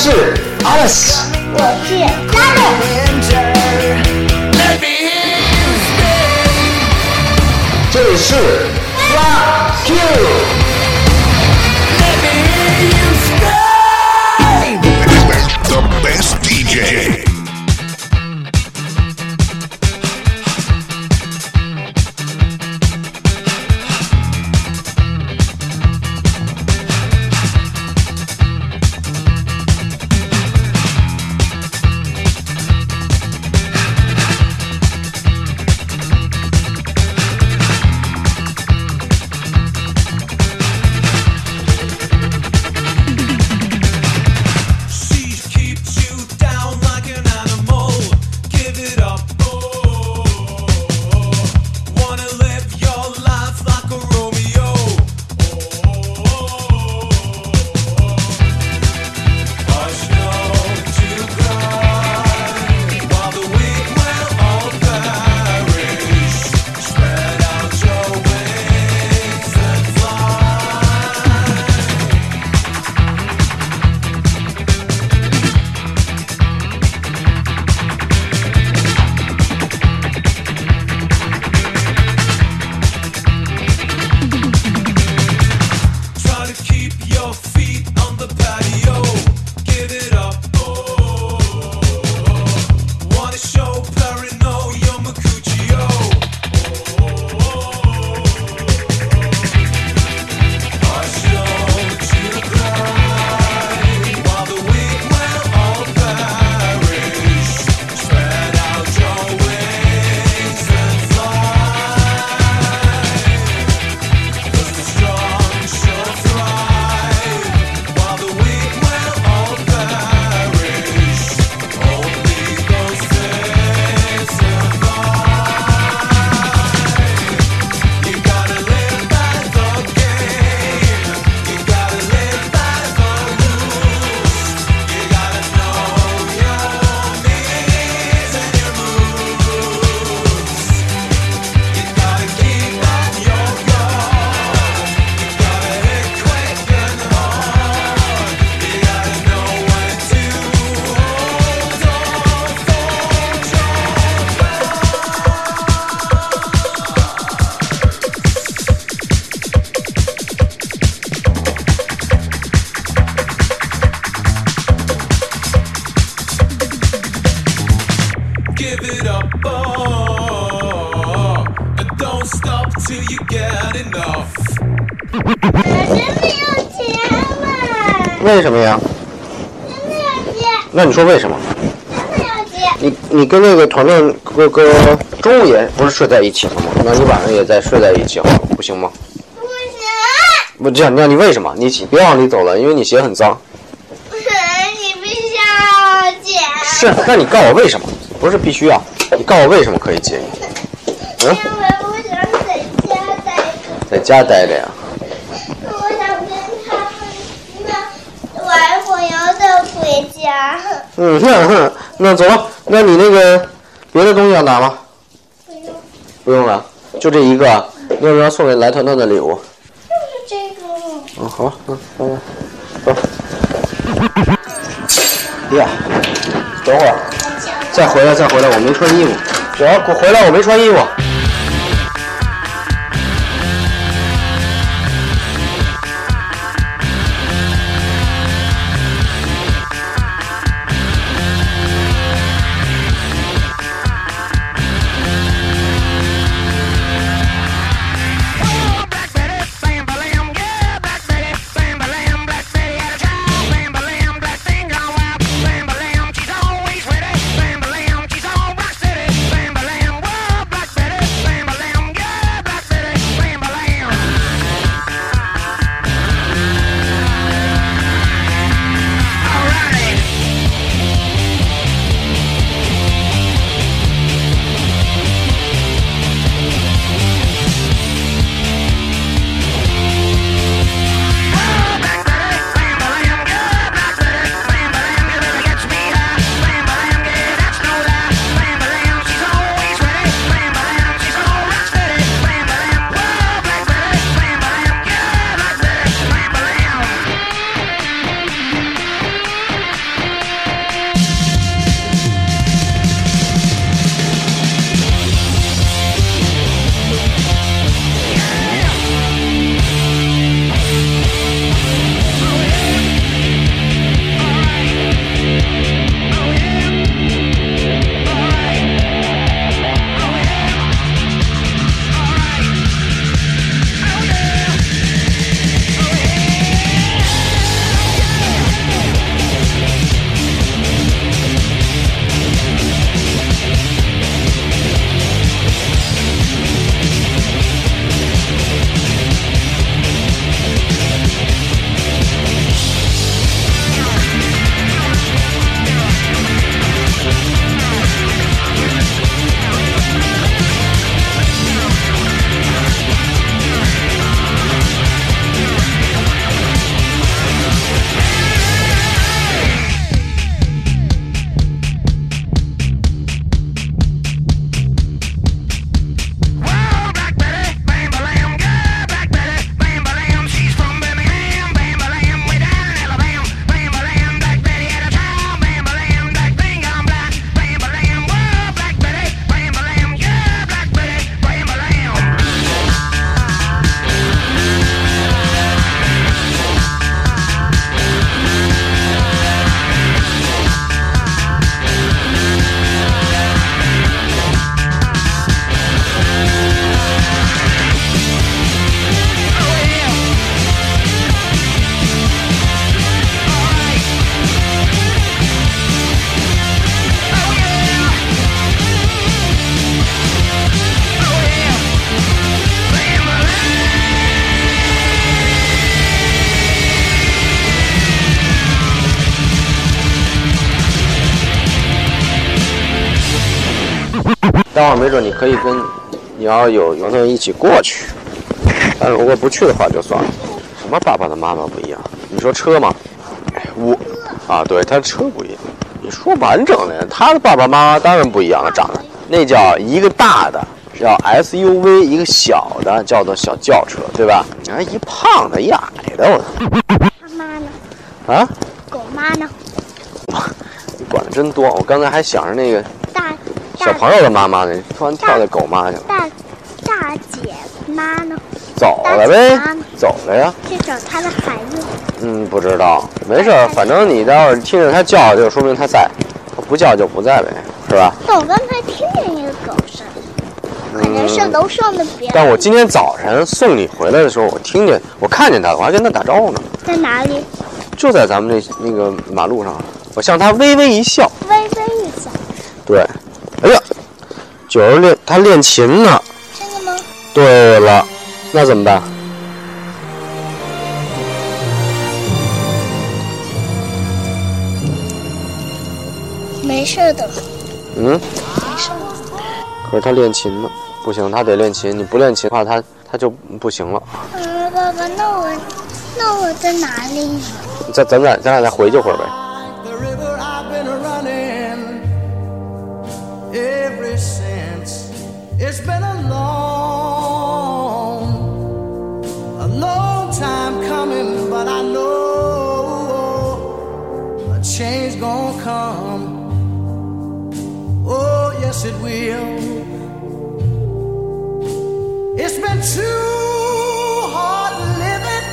是 Alice，我是拉鲁，这里是 Rock You。我真的有钱了，为什么呀？真的有钱，那你说为什么？真的有钱。你你跟那个团团哥哥中午也不是睡在一起了吗？那你晚上也再睡在一起好了，不行吗？不行，不这样，那你为什么？你别往里走了，因为你鞋很脏。你必须要我钱。是，那你告诉我为什么？不是必须要，你告诉我为什么可以接你？嗯，因为我想在家待着，在家待着呀。我想跟他们那玩火油的回家。嗯哼哼，那走吧。那你那个别的东西要拿吗？不用，不用了，就这一个。要不要送给来团团的礼物？就是这个。嗯，好吧，嗯，拜拜，走。呀，等会儿，再回来，再回来，我没穿衣服。我回来，我没穿衣服。待会儿没准你可以跟，你要有有那人一起过去，但如果不去的话就算了。什么爸爸的妈妈不一样？你说车吗？我啊，对，他车不一样。你说完整的，他的爸爸妈妈当然不一样了，长得那叫一个大的叫 SUV，一个小的叫做小轿车，对吧？你看，一胖的一矮的，我他妈呢？啊，狗妈呢？你管的真多。我刚才还想着那个大小朋友的妈妈呢，突然跳到狗妈去了，大大姐妈呢？走了呗，走了呀。去找他的孩子。嗯，不知道，没事儿，反正你待会儿听着它叫，就说明它在；不叫就不在呗，是吧？但我刚才听见一个狗声，可能是楼上的别人。但我今天早晨送你回来的时候，我听见，我看见它了，我还跟它打招呼呢，在哪里？就在咱们那那个马路上，我向它微微一笑。微微一笑。九儿练他练琴呢。真的吗？对了，那怎么办？没事的，嗯，没事。可是他练琴呢，不行，他得练琴。你不练琴的话，他他就不行了。嗯，爸爸，那我那我在哪里呢？咱咱俩咱俩再回去会儿呗。It's been a long, a long time coming, but I know a change gonna come. Oh, yes, it will. It's been too hard living,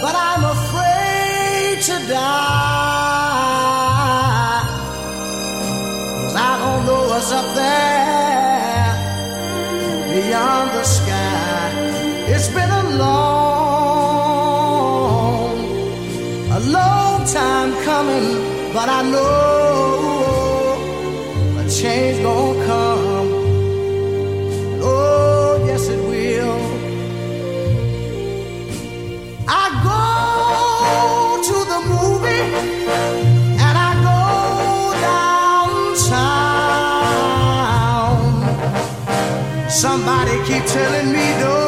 but I'm afraid to die. But I know a change gonna come. Oh, yes, it will. I go to the movie and I go downtown. Somebody keep telling me don't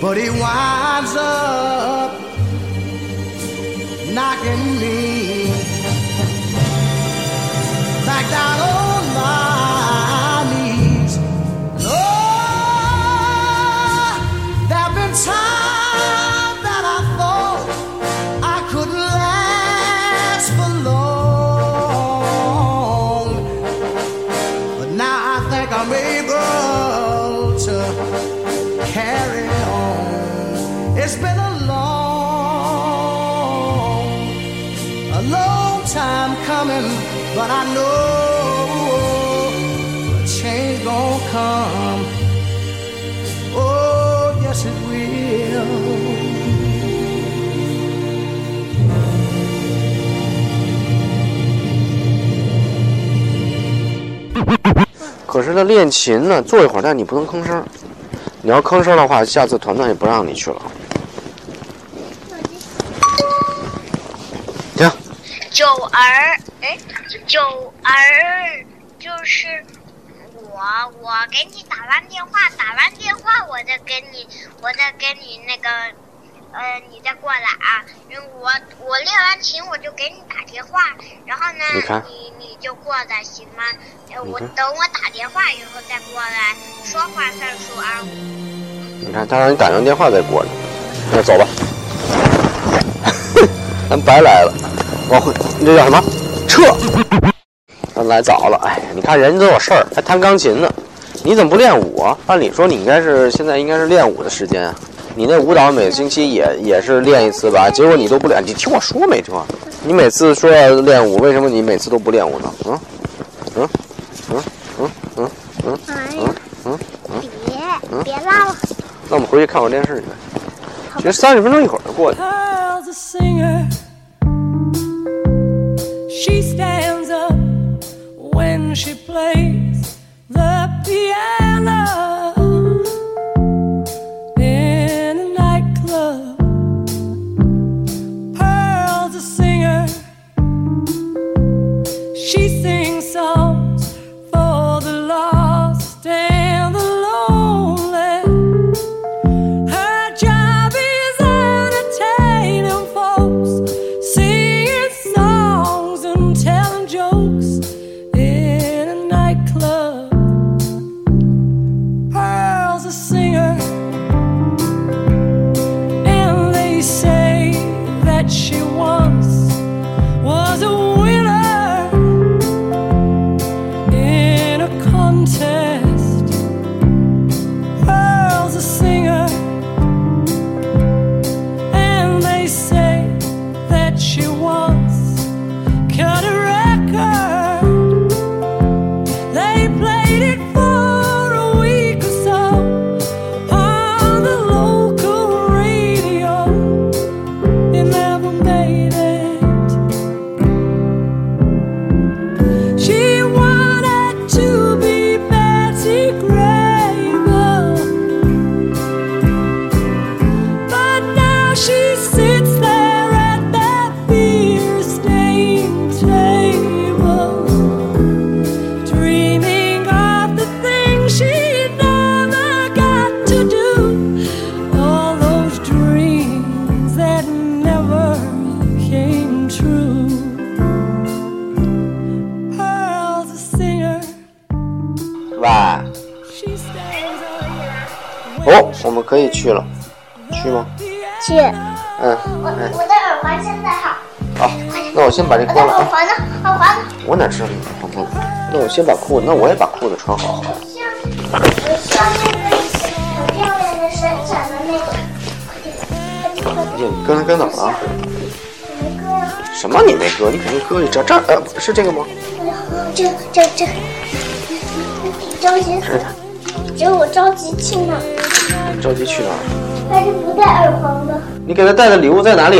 But he winds up knocking me back down coming, but I know a change gonna come. Oh, yes, it will. 可是他练琴呢，坐一会儿，但你不能吭声。你要吭声的话，下次团团也不让你去了。九儿，哎，九儿就是我，我给你打完电话，打完电话我再给你，我再给你那个，呃，你再过来啊。因为我我练完琴我就给你打电话，然后呢，你你你就过来行吗？呃，我等我打电话以后再过来，说话算数啊。你看他让你打上电话再过来，那走吧。咱白来了，往回，你这叫什么？撤。咱来早了，哎呀，你看人家都有事儿，还弹钢琴呢，你怎么不练舞啊？按理说你应该是现在应该是练舞的时间啊。你那舞蹈每个星期也也是练一次吧？结果你都不练，你听我说没听？你每次说要练舞，为什么你每次都不练舞呢？嗯嗯嗯嗯嗯嗯哎嗯嗯，别别拉了，那我们回去看会儿电视去呗。其实三十分钟一会儿就过去。place. 把这脱了啊。耳环呢？耳环呢？我哪知道你耳环脱了？那我先把裤子，那我也把裤子穿好。我需要我需要那个很漂亮的闪闪的那个，快点快点快哎呀，点！你刚才搁哪儿了？我没歌呀，什么你没搁？你肯定搁一这这儿，呃，是这个吗？这这这，着急只有我着急去哪儿？着急去哪儿？但是不戴耳环的。你给他带的礼物在哪里